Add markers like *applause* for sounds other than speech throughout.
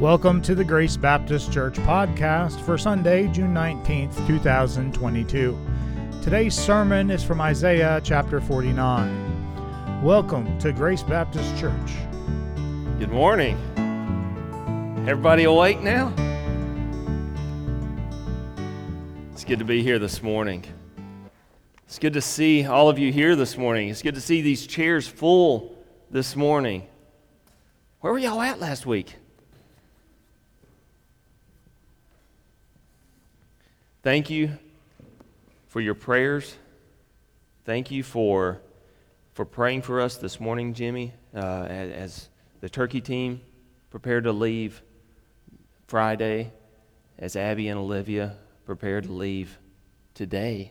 Welcome to the Grace Baptist Church podcast for Sunday, June 19th, 2022. Today's sermon is from Isaiah chapter 49. Welcome to Grace Baptist Church. Good morning. Everybody awake now? It's good to be here this morning. It's good to see all of you here this morning. It's good to see these chairs full this morning. Where were y'all at last week? Thank you for your prayers. Thank you for, for praying for us this morning, Jimmy, uh, as, the turkey team prepared to leave Friday, as Abby and Olivia prepared to leave today.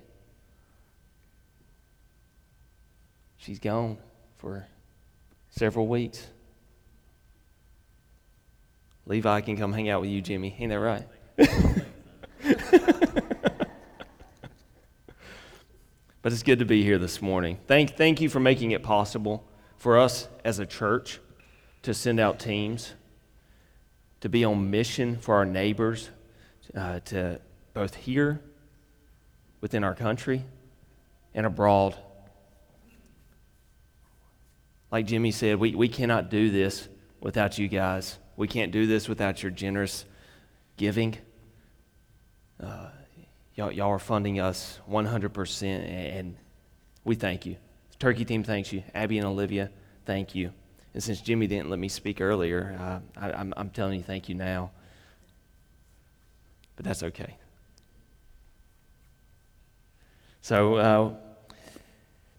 She's gone for several weeks. Levi can come hang out with you, Jimmy. Ain't that right? *laughs* but it's good to be here this morning. Thank, thank you for making it possible for us as a church to send out teams, to be on mission for our neighbors, uh, to both here within our country and abroad. Like Jimmy said, we, we cannot do this without you guys. We can't do this without your generous giving. Uh, y'all, y'all are funding us 100%, and we thank you. The turkey team thanks you. Abby and Olivia, thank you. And since Jimmy didn't let me speak earlier, uh, I, I'm, I'm telling you thank you now. But that's okay. So, uh,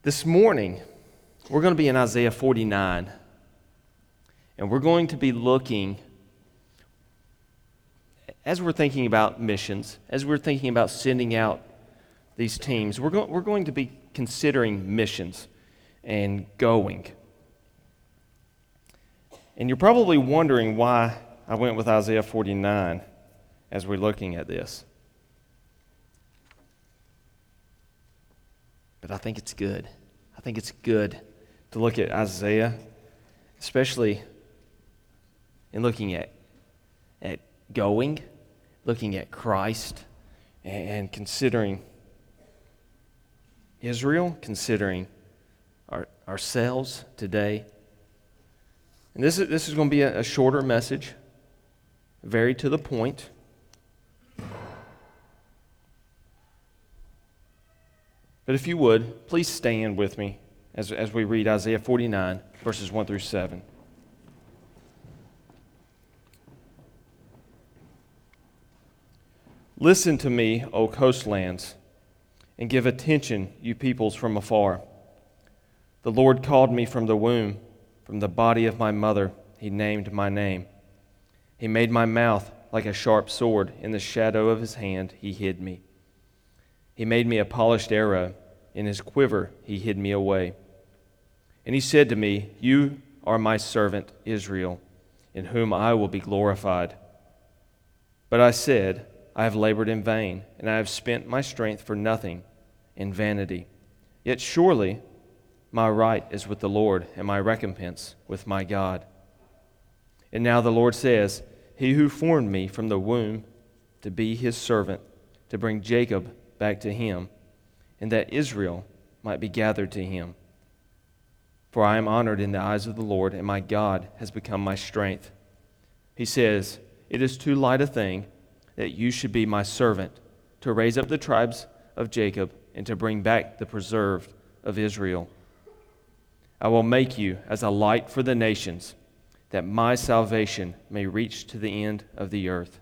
this morning, we're going to be in Isaiah 49. And we're going to be looking, as we're thinking about missions, as we're thinking about sending out these teams, we're, go- we're going to be considering missions and going. And you're probably wondering why I went with Isaiah 49 as we're looking at this. But I think it's good. I think it's good to look at Isaiah, especially in looking at, at going, looking at Christ, and considering Israel, considering our, ourselves today. And this is, this is going to be a, a shorter message, very to the point. But if you would, please stand with me as, as we read Isaiah 49, verses 1 through 7. Listen to me, O coastlands, and give attention, you peoples from afar. The Lord called me from the womb, from the body of my mother, he named my name. He made my mouth like a sharp sword. In the shadow of his hand, he hid me. He made me a polished arrow. In his quiver, he hid me away. And he said to me, You are my servant, Israel, in whom I will be glorified. But I said, I have labored in vain, and I have spent my strength for nothing in vanity. Yet surely my right is with the Lord, and my recompense with my God. And now the Lord says, He who formed me from the womb to be his servant, to bring Jacob back to him, and that Israel might be gathered to him. For I am honored in the eyes of the Lord, and my God has become my strength. He says, It is too light a thing that you should be my servant, to raise up the tribes of Jacob and to bring back the preserved of Israel. I will make you as a light for the nations, that my salvation may reach to the end of the earth.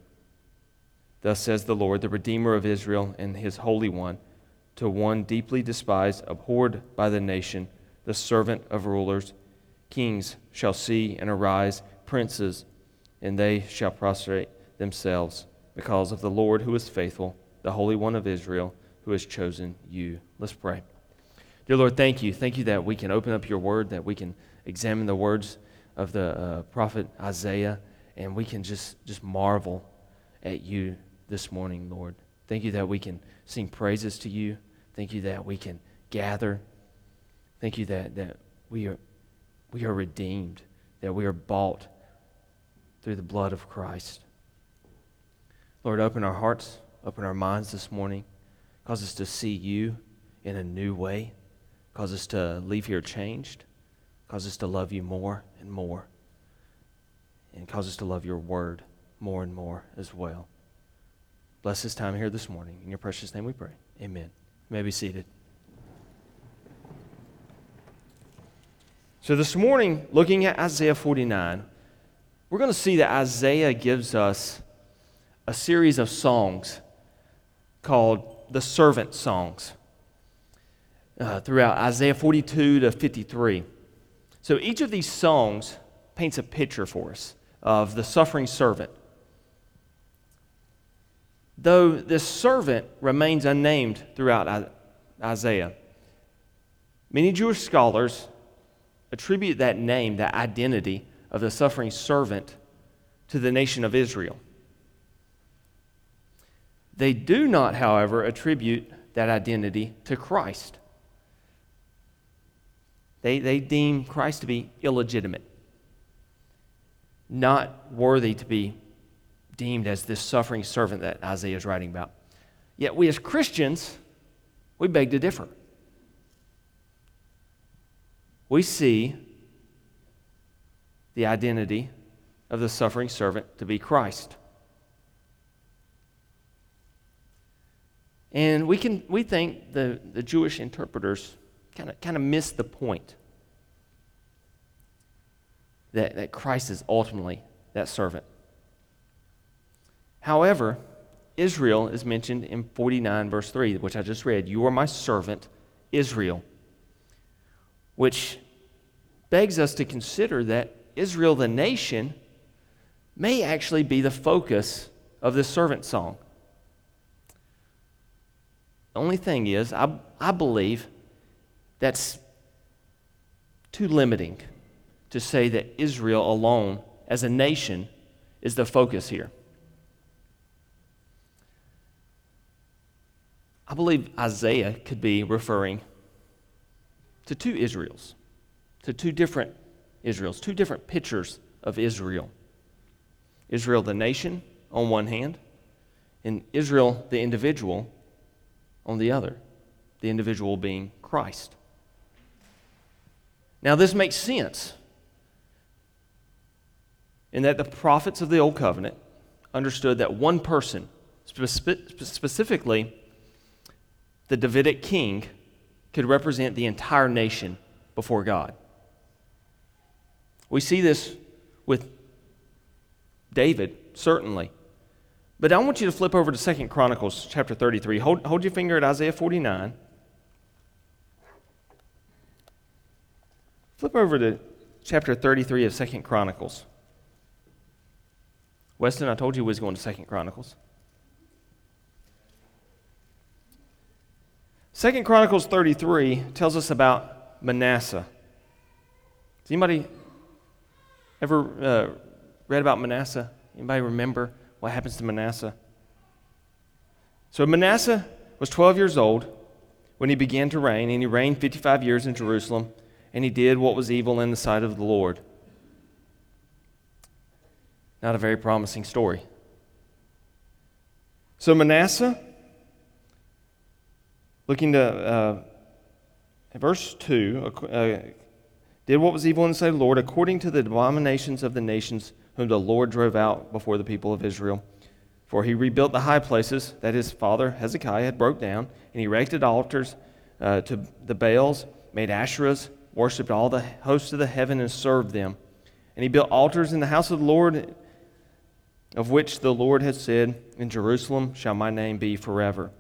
Thus says the Lord, the Redeemer of Israel and his Holy One, to one deeply despised, abhorred by the nation, the servant of rulers. Kings shall see and arise, princes, and they shall prostrate themselves because of the Lord who is faithful, the Holy One of Israel, who has chosen you. Let's pray. Dear Lord, thank you. Thank you that we can open up your word, that we can examine the words of the uh, prophet Isaiah, and we can just, just marvel at you this morning, Lord. Thank you that we can sing praises to you. Thank you that we can gather. Thank you that, that we, are, we are redeemed, that we are bought through the blood of Christ. Lord, open our hearts, open our minds this morning. Cause us to see you in a new way. Cause us to leave here changed. Cause us to love you more and more. And cause us to love your word more and more as well. Bless this time here this morning. In your precious name we pray. Amen. You may be seated. So, this morning, looking at Isaiah 49, we're going to see that Isaiah gives us a series of songs called the servant songs uh, throughout Isaiah 42 to 53. So, each of these songs paints a picture for us of the suffering servant. Though this servant remains unnamed throughout Isaiah, many Jewish scholars attribute that name, that identity of the suffering servant, to the nation of Israel. They do not, however, attribute that identity to Christ. They, they deem Christ to be illegitimate, not worthy to be deemed as this suffering servant that Isaiah is writing about. Yet we as Christians, we beg to differ we see the identity of the suffering servant to be Christ. And we, can, we think the, the Jewish interpreters kind of miss the point that, that Christ is ultimately that servant. However, Israel is mentioned in 49, verse 3, which I just read. You are my servant, Israel which begs us to consider that Israel, the nation, may actually be the focus of this servant song. The only thing is, I, I believe that's too limiting to say that Israel alone, as a nation, is the focus here. I believe Isaiah could be referring to two Israels, to two different Israels, two different pictures of Israel. Israel, the nation, on one hand, and Israel, the individual, on the other, the individual being Christ. Now, this makes sense in that the prophets of the Old Covenant understood that one person, specifically the Davidic king, could represent the entire nation before God. We see this with David, certainly. But I want you to flip over to Second Chronicles chapter 33. Hold, hold your finger at Isaiah 49. Flip over to chapter 33 of Second Chronicles. Weston, I told you we was going to Second Chronicles. Second Chronicles 33 tells us about Manasseh. Has anybody ever uh, read about Manasseh? Anybody remember what happens to Manasseh? So Manasseh was 12 years old when he began to reign, and he reigned 55 years in Jerusalem, and he did what was evil in the sight of the Lord. Not a very promising story. So Manasseh Looking to uh, verse 2 uh, did what was evil in the sight of the Lord, according to the abominations of the nations whom the Lord drove out before the people of Israel. For he rebuilt the high places that his father Hezekiah had broke down, and he erected altars uh, to the Baals, made Asherahs, worshipped all the hosts of the heaven, and served them. And he built altars in the house of the Lord, of which the Lord had said, In Jerusalem shall my name be forever.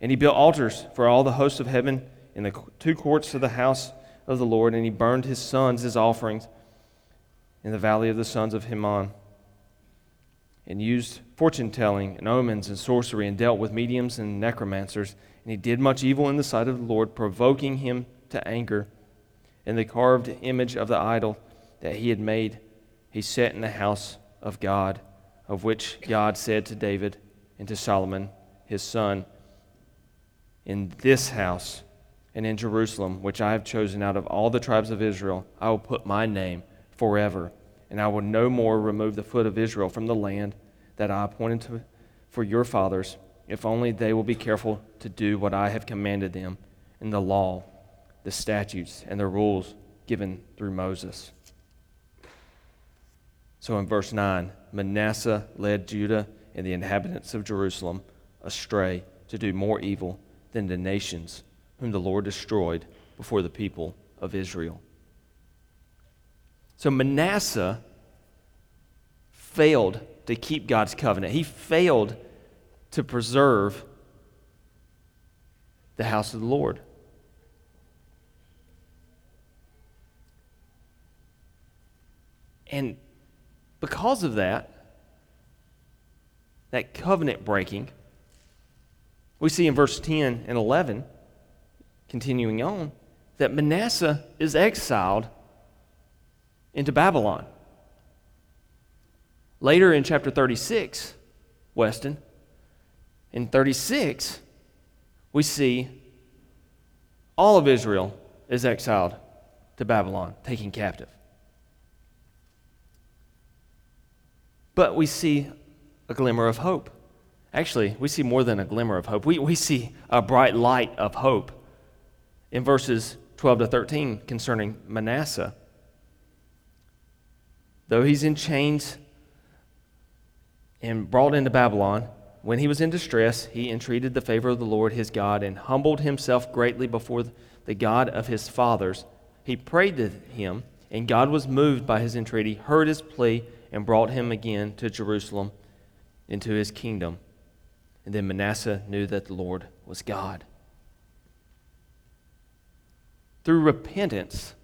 And he built altars for all the hosts of heaven in the two courts of the house of the Lord, and he burned his sons as offerings in the valley of the sons of Hinnom, and used fortune telling and omens and sorcery, and dealt with mediums and necromancers. And he did much evil in the sight of the Lord, provoking him to anger. And the carved image of the idol that he had made, he set in the house of God, of which God said to David and to Solomon his son, in this house and in Jerusalem, which I have chosen out of all the tribes of Israel, I will put my name forever. and I will no more remove the foot of Israel from the land that I appointed to, for your fathers, if only they will be careful to do what I have commanded them in the law, the statutes, and the rules given through Moses. So in verse 9, Manasseh led Judah and the inhabitants of Jerusalem astray to do more evil than the nations whom the Lord destroyed before the people of Israel. So Manasseh failed to keep God's covenant. He failed to preserve the house of the Lord. And because of that, that covenant breaking, we see in verse 10 and 11, continuing on, that Manasseh is exiled into Babylon. Later in chapter 36, Weston, in 36, we see all of Israel is exiled to Babylon, taken captive. But we see a glimmer of hope. Actually, we see more than a glimmer of hope. We, we see a bright light of hope in verses 12 to 13 concerning Manasseh. Though he's in chains and brought into Babylon, when he was in distress, he entreated the favor of the Lord his God and humbled himself greatly before the God of his fathers. He prayed to him, and God was moved by his entreaty, heard his plea, and brought him again to Jerusalem into his kingdom. And then Manasseh knew that the Lord was God. Through repentance,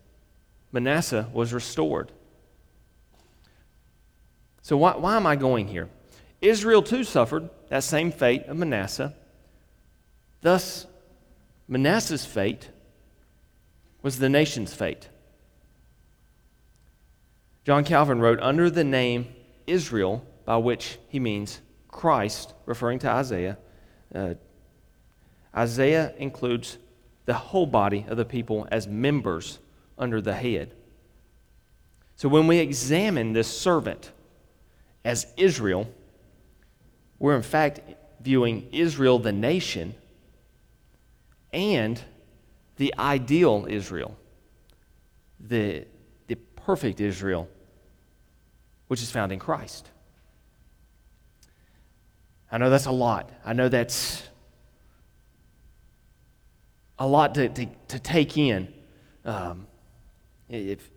Manasseh was restored. So, why, why am I going here? Israel too suffered that same fate of Manasseh. Thus, Manasseh's fate was the nation's fate. John Calvin wrote, Under the name Israel, by which he means Christ, referring to Isaiah, uh, Isaiah includes the whole body of the people as members under the head. So when we examine this servant as Israel, we're in fact viewing Israel, the nation, and the ideal Israel, the, the perfect Israel, which is found in Christ. I know that's a lot. I know that's a lot to, to, to take in. Um, if,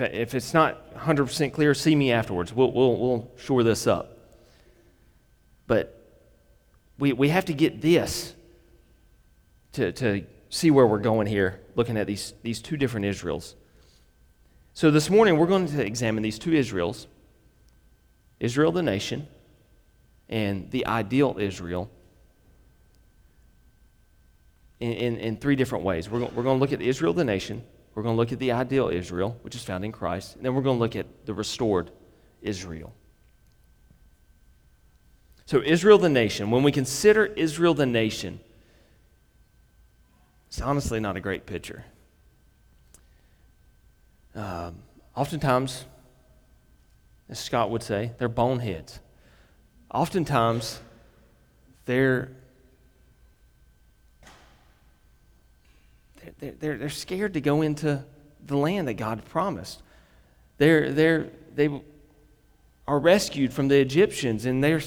if, if it's not 100% clear, see me afterwards. We'll, we'll, we'll shore this up. But we, we have to get this to, to see where we're going here, looking at these, these two different Israels. So this morning, we're going to examine these two Israels Israel the nation and the ideal Israel in, in, in three different ways. We're, we're going to look at Israel the nation, we're going to look at the ideal Israel, which is found in Christ, and then we're going to look at the restored Israel. So, Israel the nation, when we consider Israel the nation, it's honestly not a great picture. Um, oftentimes, as Scott would say, they're boneheads. Oftentimes, they're they're, they're, they're scared to go into the land that God promised. They're, they're, they are rescued from the Egyptians and they're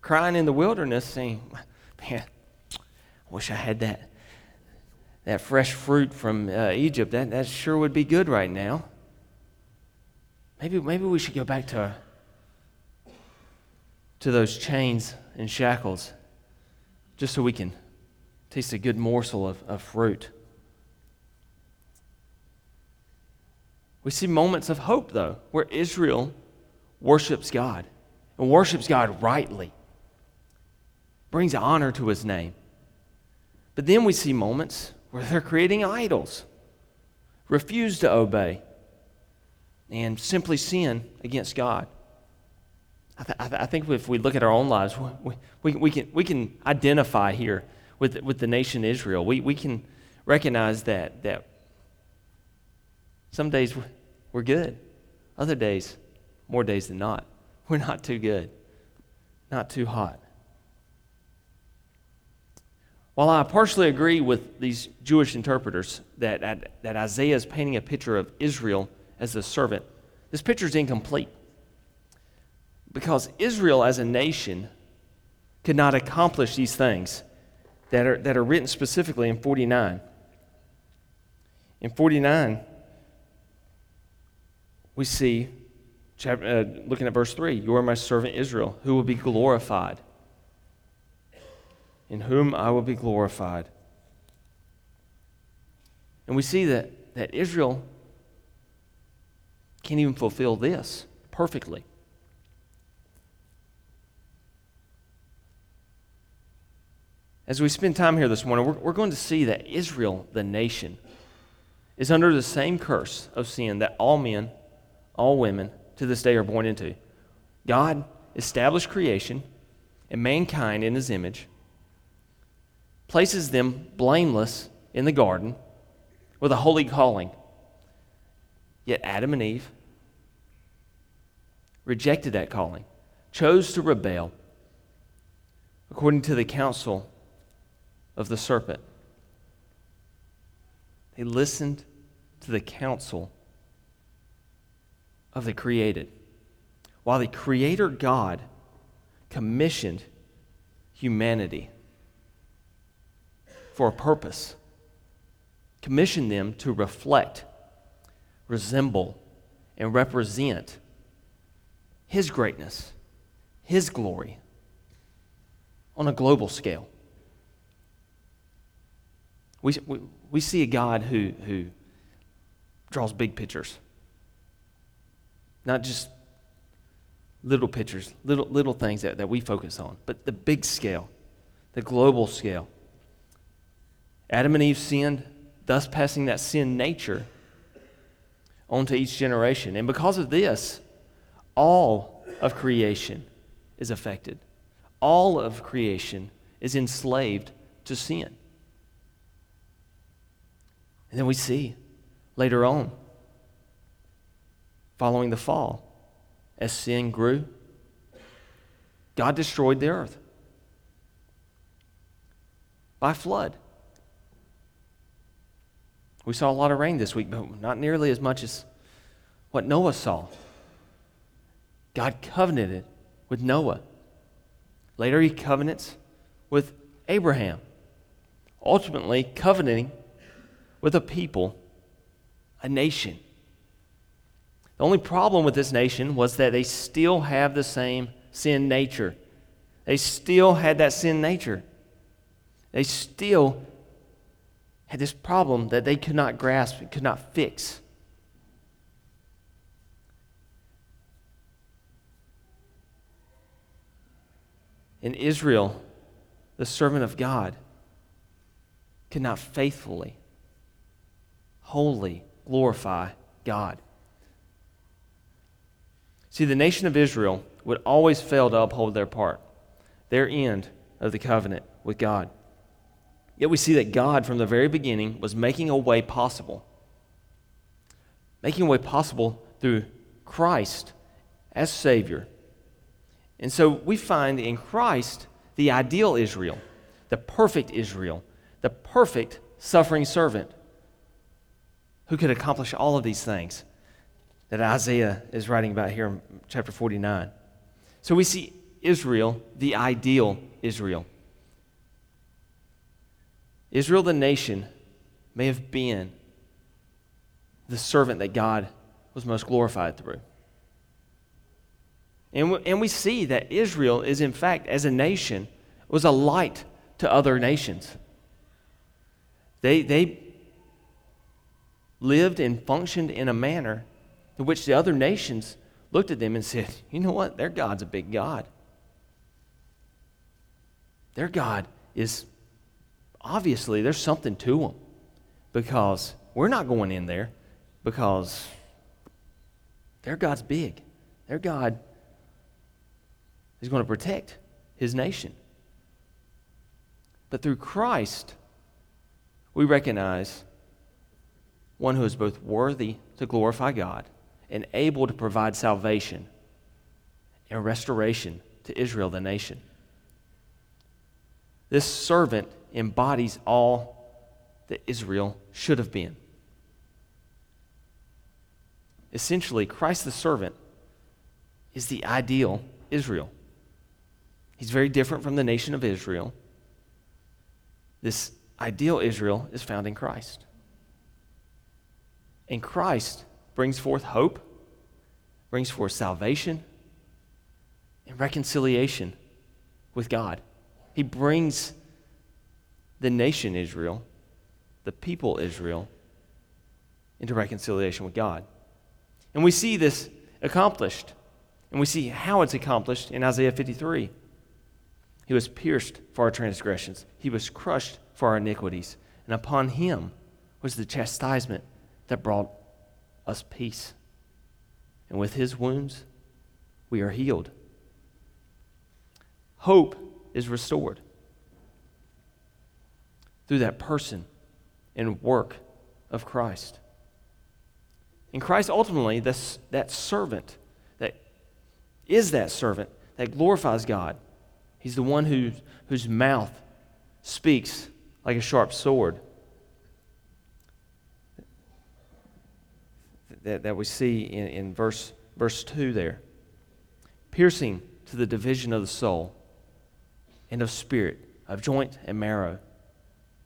crying in the wilderness saying, Man, I wish I had that, that fresh fruit from uh, Egypt. That, that sure would be good right now. Maybe, maybe we should go back to, to those chains and shackles just so we can taste a good morsel of, of fruit. We see moments of hope, though, where Israel worships God and worships God rightly, brings honor to his name. But then we see moments where they're creating idols, refuse to obey, and simply sin against God. I, th- I, th- I think if we look at our own lives, we, we, we, can, we can identify here with, with the nation Israel. We, we can recognize that, that some days we're good, Other days, more days than not, *laughs* we're not too good, not too hot. While I partially agree with these Jewish interpreters that, that Isaiah is painting a picture of Israel as the servant, this picture is incomplete. Because Israel as a nation could not accomplish these things that are, that are written specifically in 49. In 49, we see, uh, looking at verse 3, You are my servant Israel, who will be glorified, in whom I will be glorified. And we see that, that Israel can't even fulfill this perfectly. As we spend time here this morning, we're, we're going to see that Israel, the nation, is under the same curse of sin that all men, all women to this day are born into. God established creation and mankind in his image, places them blameless in the garden with a holy calling. Yet Adam and Eve rejected that calling, chose to rebel according to the counsel of the serpent. They listened to the counsel of the created. While the Creator God commissioned humanity for a purpose, commissioned them to reflect, resemble, and represent His greatness, His glory on a global scale. We, we, we see a God who, who draws big pictures, not just little pictures, little, little things that, that we focus on, but the big scale, the global scale. Adam and Eve sinned, thus passing that sin nature onto each generation. And because of this, all of creation is affected. All of creation is enslaved to sin. And then we see later on, following the fall, as sin grew, God destroyed the earth by flood. We saw a lot of rain this week, but not nearly as much as what Noah saw. God covenanted with Noah. Later, he covenants with Abraham. Ultimately, covenanting with a people, a nation. The only problem with this nation was that they still have the same sin nature. They still had that sin nature. They still had this problem that they could not grasp, and could not fix. In Israel, the servant of God could not faithfully wholly glorify God. See, the nation of Israel would always fail to uphold their part, their end of the covenant with God. Yet we see that God, from the very beginning, was making a way possible. Making a way possible through Christ as Savior. And so we find in Christ the ideal Israel, the perfect Israel, the perfect suffering servant who could accomplish all of these things that Isaiah is writing about here in chapter 49. So we see Israel, the ideal Israel. Israel, the nation, may have been the servant that God was most glorified through. And we, and we see that Israel is, in fact, as a nation, was a light to other nations. They, they lived and functioned in a manner in which the other nations looked at them and said, You know what? Their God's a big God. Their God is obviously there's something to them because we're not going in there because their God's big. Their God is going to protect his nation. But through Christ, we recognize one who is both worthy to glorify God and able to provide salvation and restoration to Israel, the nation. This servant embodies all that Israel should have been. Essentially, Christ the servant is the ideal Israel. He's very different from the nation of Israel. This ideal Israel is found in Christ. And Christ brings forth hope, brings forth salvation, and reconciliation with God. He brings the nation Israel, the people Israel, into reconciliation with God. And we see this accomplished. And we see how it's accomplished in Isaiah 53. He was pierced for our transgressions, he was crushed for our iniquities, and upon him was the chastisement that brought us peace. And with his wounds, we are healed. Hope is restored through that person and work of Christ. And Christ ultimately, this, that servant that is that servant that glorifies God. He's the one who, whose mouth speaks like a sharp sword. That, that we see in, in verse, verse 2 there. Piercing to the division of the soul and of spirit, of joint and marrow,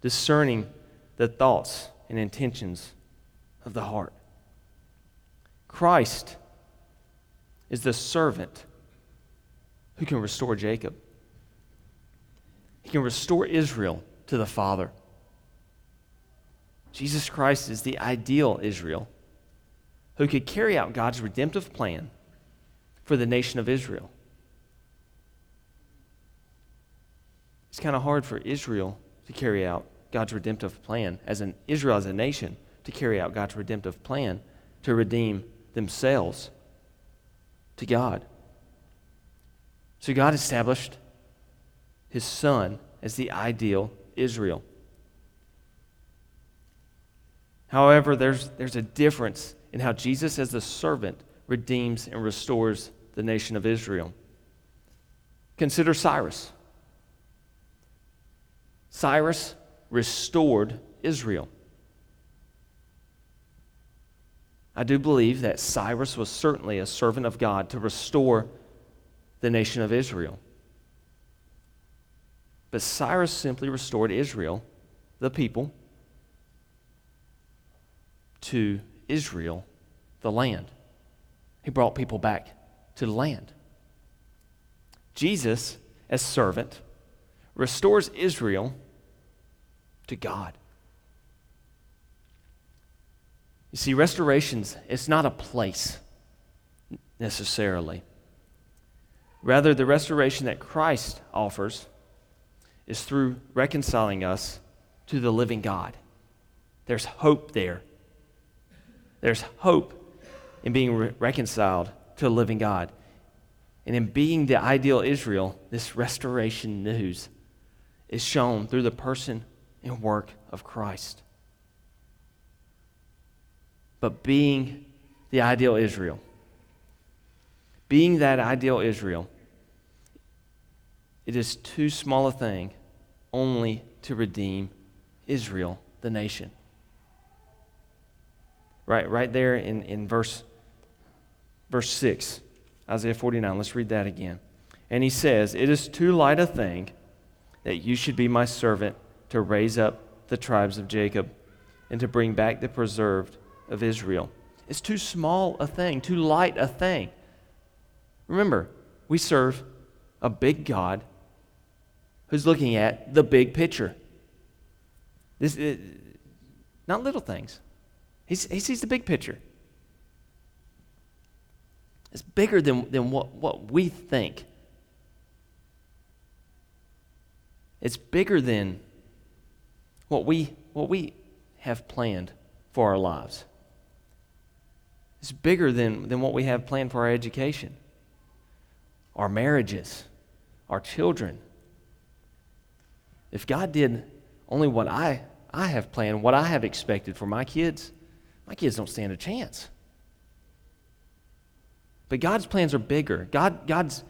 discerning the thoughts and intentions of the heart. Christ is the servant who can restore Jacob. He can restore Israel to the Father. Jesus Christ is the ideal Israel who could carry out God's redemptive plan for the nation of Israel. It's kind of hard for Israel to carry out God's redemptive plan, as an Israel as a nation, to carry out God's redemptive plan to redeem themselves to God. So God established his son as the ideal Israel. However, there's, there's a difference in how Jesus, as the servant, redeems and restores the nation of Israel. Consider Cyrus. Cyrus restored Israel. I do believe that Cyrus was certainly a servant of God to restore the nation of Israel. But Cyrus simply restored Israel, the people, to Israel, the land. He brought people back to the land. Jesus, as servant, restores Israel to God. You see, restorations, it's not a place necessarily. Rather, the restoration that Christ offers is through reconciling us to the living God. There's hope there. There's hope in being re- reconciled to a living God. And in being the ideal Israel, this restoration news is shown through the person and work of Christ. But being the ideal Israel, being that ideal Israel, it is too small a thing only to redeem Israel, the nation. Right, right there in, in verse, verse 6, Isaiah 49. Let's read that again. And he says, It is too light a thing that you should be my servant to raise up the tribes of Jacob and to bring back the preserved of Israel. It's too small a thing, too light a thing. Remember, we serve a big God who's looking at the big picture. This, is not little things. He's, he sees the big picture. It's bigger than, than what, what we think. It's bigger than what we, what we have planned for our lives. It's bigger than, than what we have planned for our education, our marriages, our children. If God did only what I, I have planned, what I have expected for my kids, my kids don't stand a chance. But God's plans are bigger. God, God's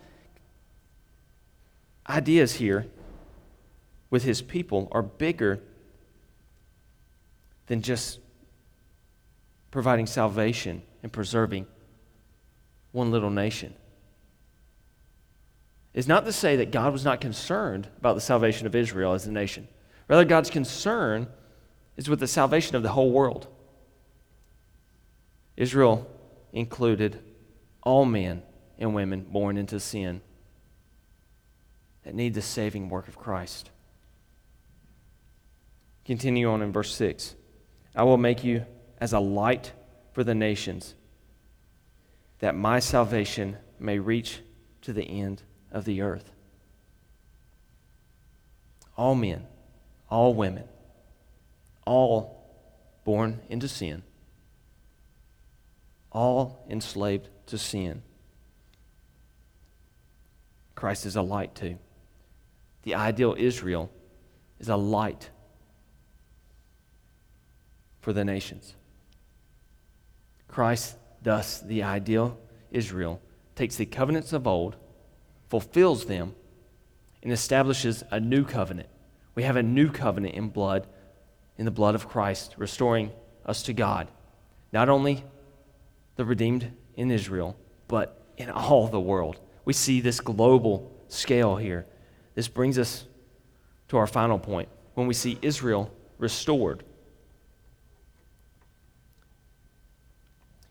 ideas here with his people are bigger than just providing salvation and preserving one little nation. Is not to say that God was not concerned about the salvation of Israel as a nation. Rather, God's concern is with the salvation of the whole world. Israel included all men and women born into sin that need the saving work of Christ. Continue on in verse 6. I will make you as a light for the nations, that my salvation may reach to the end of the earth. All men, all women, all born into sin, all enslaved to sin. Christ is a light too. The ideal Israel is a light for the nations. Christ, thus, the ideal Israel, takes the covenants of old, fulfills them, and establishes a new covenant. We have a new covenant in blood, in the blood of Christ, restoring us to God. Not only the redeemed in Israel, but in all the world. We see this global scale here. This brings us to our final point when we see Israel restored.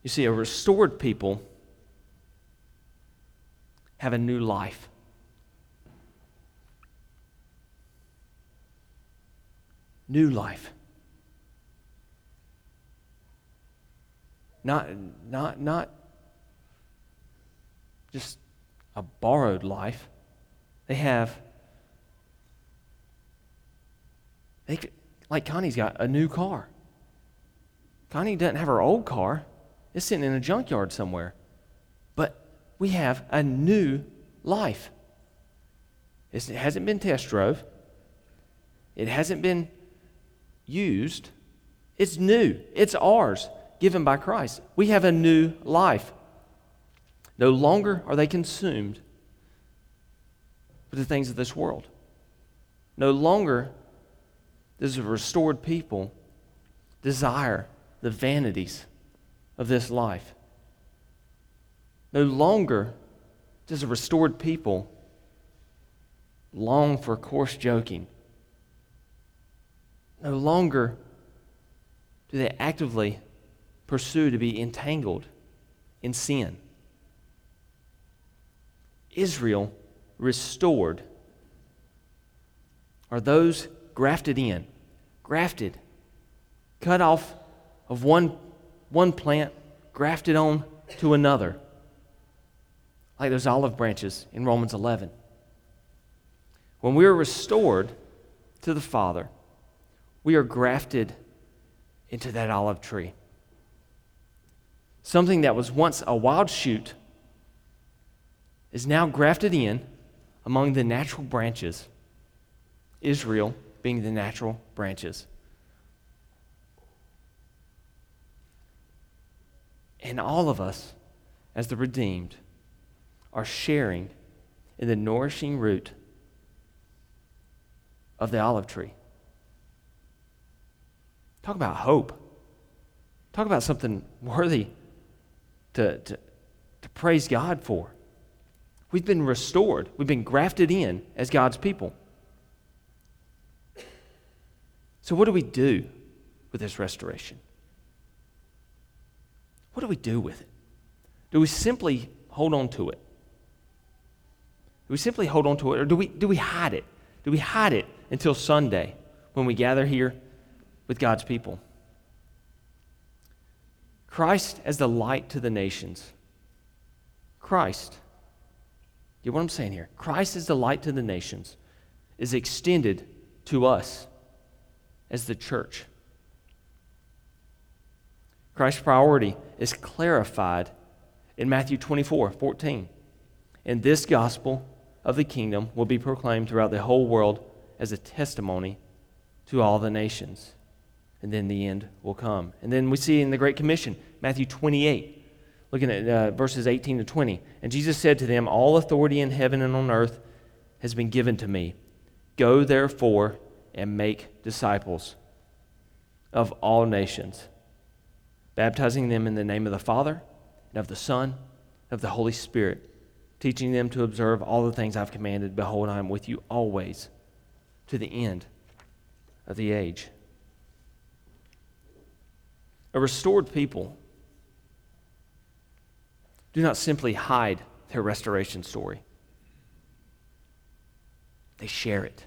You see, a restored people have a new life. New life. Not, not, not just a borrowed life. They have, they, like Connie's got a new car. Connie doesn't have her old car, it's sitting in a junkyard somewhere. But we have a new life. It hasn't been test drove, it hasn't been used. It's new, it's ours, given by Christ. We have a new life. No longer are they consumed with the things of this world. No longer does a restored people desire the vanities of this life. No longer does a restored people long for coarse joking. No longer do they actively pursue to be entangled in sin. Israel restored are those grafted in, grafted, cut off of one, one plant, grafted on to another, like those olive branches in Romans 11. When we are restored to the Father, we are grafted into that olive tree. Something that was once a wild shoot is now grafted in among the natural branches, Israel being the natural branches. And all of us, as the redeemed, are sharing in the nourishing root of the olive tree. Talk about hope. Talk about something worthy to, to, to praise God for. We've been restored, we've been grafted in as God's people. So, what do we do with this restoration? What do we do with it? Do we simply hold on to it? Do we simply hold on to it, or do we, do we hide it? Do we hide it until Sunday when we gather here with God's people? Christ as the light to the nations. Christ Get what I'm saying here? Christ is the light to the nations, is extended to us as the church. Christ's priority is clarified in Matthew 24 14. And this gospel of the kingdom will be proclaimed throughout the whole world as a testimony to all the nations. And then the end will come. And then we see in the Great Commission, Matthew 28, Looking at uh, verses 18 to 20. And Jesus said to them, All authority in heaven and on earth has been given to me. Go therefore and make disciples of all nations, baptizing them in the name of the Father, and of the Son, and of the Holy Spirit, teaching them to observe all the things I've commanded. Behold, I am with you always to the end of the age. A restored people do not simply hide their restoration story, they share it.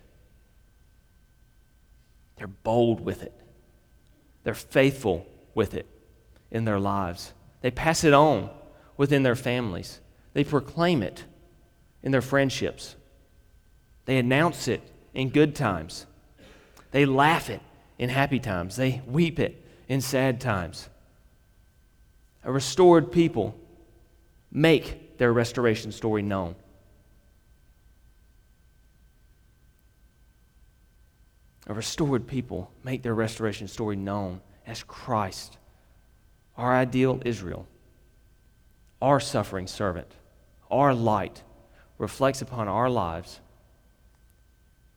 They're bold with it, they're faithful with it in their lives. They pass it on within their families, they proclaim it in their friendships, they announce it in good times, they laugh it in happy times, they weep it in sad times. A restored people make their restoration story known. A restored people make their restoration story known as Christ, our ideal Israel, our suffering servant, our light reflects upon our lives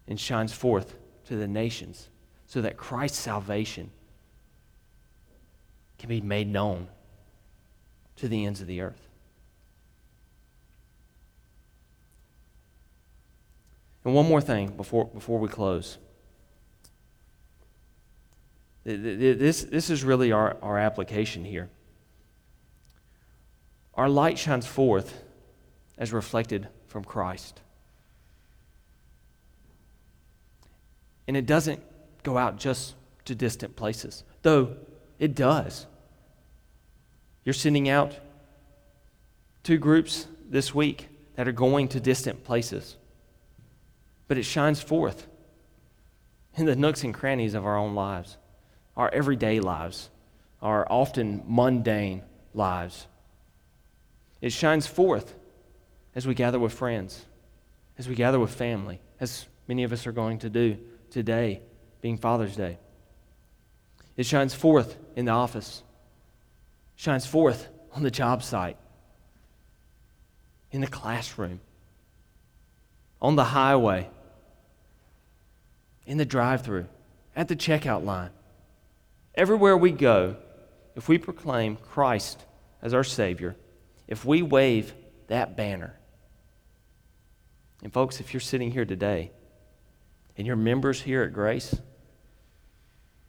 and shines forth to the nations so that Christ's salvation can be made known to the ends of the earth. And one more thing before, before we close. This, this is really our, our application here. Our light shines forth as reflected from Christ. And it doesn't go out just to distant places, though it does. You're sending out two groups this week that are going to distant places but it shines forth in the nooks and crannies of our own lives, our everyday lives, our often mundane lives. It shines forth as we gather with friends, as we gather with family, as many of us are going to do today, being Father's Day. It shines forth in the office, shines forth on the job site, in the classroom, on the highway, in the drive through, at the checkout line. Everywhere we go, if we proclaim Christ as our Savior, if we wave that banner, and folks, if you're sitting here today and you're members here at Grace,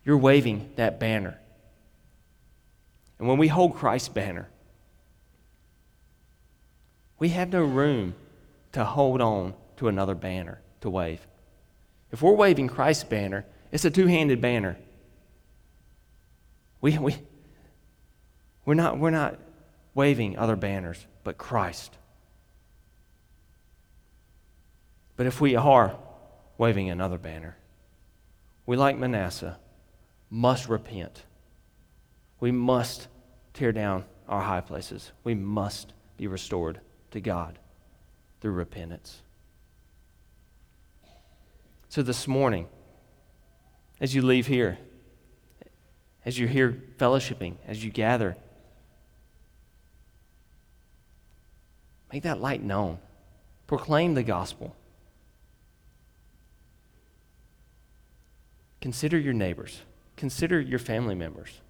you're waving that banner. And when we hold Christ's banner, we have no room to hold on to another banner to wave. If we're waving Christ's banner, it's a two handed banner. We, we, we're, not, we're not waving other banners, but Christ. But if we are waving another banner, we, like Manasseh, must repent. We must tear down our high places. We must be restored to God through repentance. So this morning, as you leave here, as you're here fellowshipping, as you gather, make that light known. Proclaim the gospel. Consider your neighbors. Consider your family members.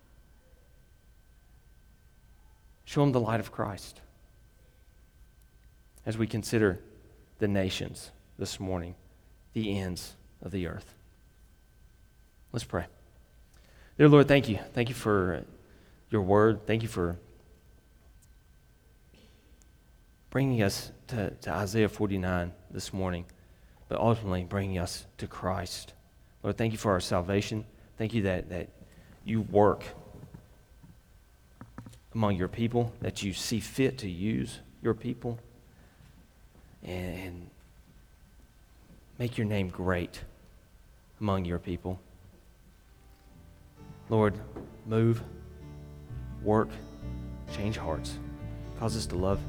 Show them the light of Christ as we consider the nations this morning the ends of the earth. Let's pray. Dear Lord, thank you. Thank you for your word. Thank you for bringing us to, to Isaiah 49 this morning, but ultimately bringing us to Christ. Lord, thank you for our salvation. Thank you that, that you work among your people, that you see fit to use your people. And, Make your name great among your people. Lord, move, work, change hearts. Cause us to love,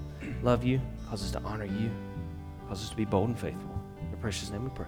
love you, cause us to honor you, cause us to be bold and faithful. In your precious name we pray.